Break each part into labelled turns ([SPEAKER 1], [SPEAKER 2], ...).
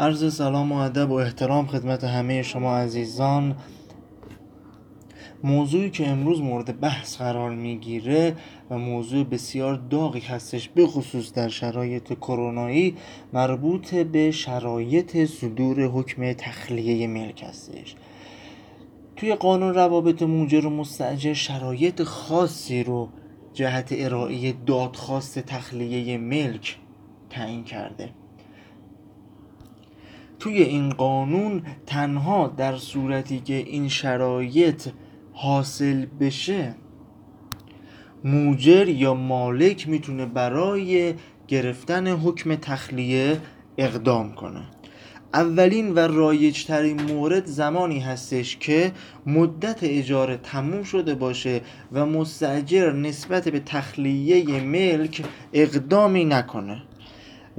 [SPEAKER 1] عرض سلام و ادب و احترام خدمت همه شما عزیزان. موضوعی که امروز مورد بحث قرار می‌گیره و موضوع بسیار داغی هستش به خصوص در شرایط کرونایی مربوط به شرایط صدور حکم تخلیه ملک هستش. توی قانون روابط موجر و مستجر شرایط خاصی رو جهت ارائه دادخواست تخلیه ملک تعیین کرده. توی این قانون تنها در صورتی که این شرایط حاصل بشه موجر یا مالک می‌تونه برای گرفتن حکم تخلیه اقدام کنه. اولین و رایجترین مورد زمانی هستش که مدت اجاره تموم شده باشه و مستجر نسبت به تخلیه ملک اقدامی نکنه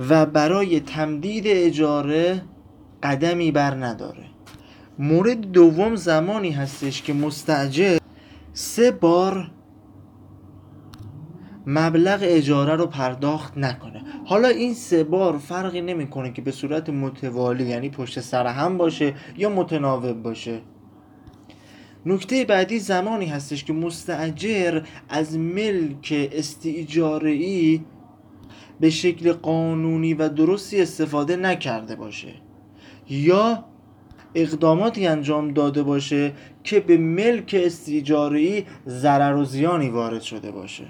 [SPEAKER 1] و برای تمدید اجاره قدمی بر نداره. مورد دوم زمانی هستش که مستجر سه بار مبلغ اجاره رو پرداخت نکنه. حالا این سه بار فرقی نمی‌کنه که به صورت متوالی یعنی پشت سر هم باشه یا متناوب باشه. نکته بعدی زمانی هستش که مستجر از ملک استیجاره به شکل قانونی و درستی استفاده نکرده باشه. یا اقداماتی انجام داده باشه که به ملک استیجاری ضرر و زیانی وارد شده باشه.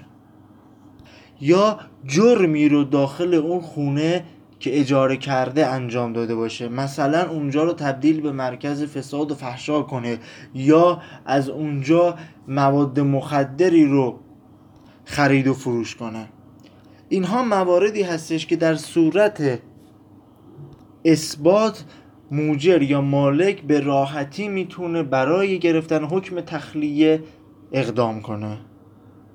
[SPEAKER 1] یا جرمی رو داخل اون خونه که اجاره کرده انجام داده باشه. مثلا اونجا رو تبدیل به مرکز فساد و فحشا کنه. یا از اونجا مواد مخدری رو خرید و فروش کنه. اینها مواردی هستش که در صورت اثبات موجر یا مالک به راحتی می‌تونه برای گرفتن حکم تخلیه اقدام کنه.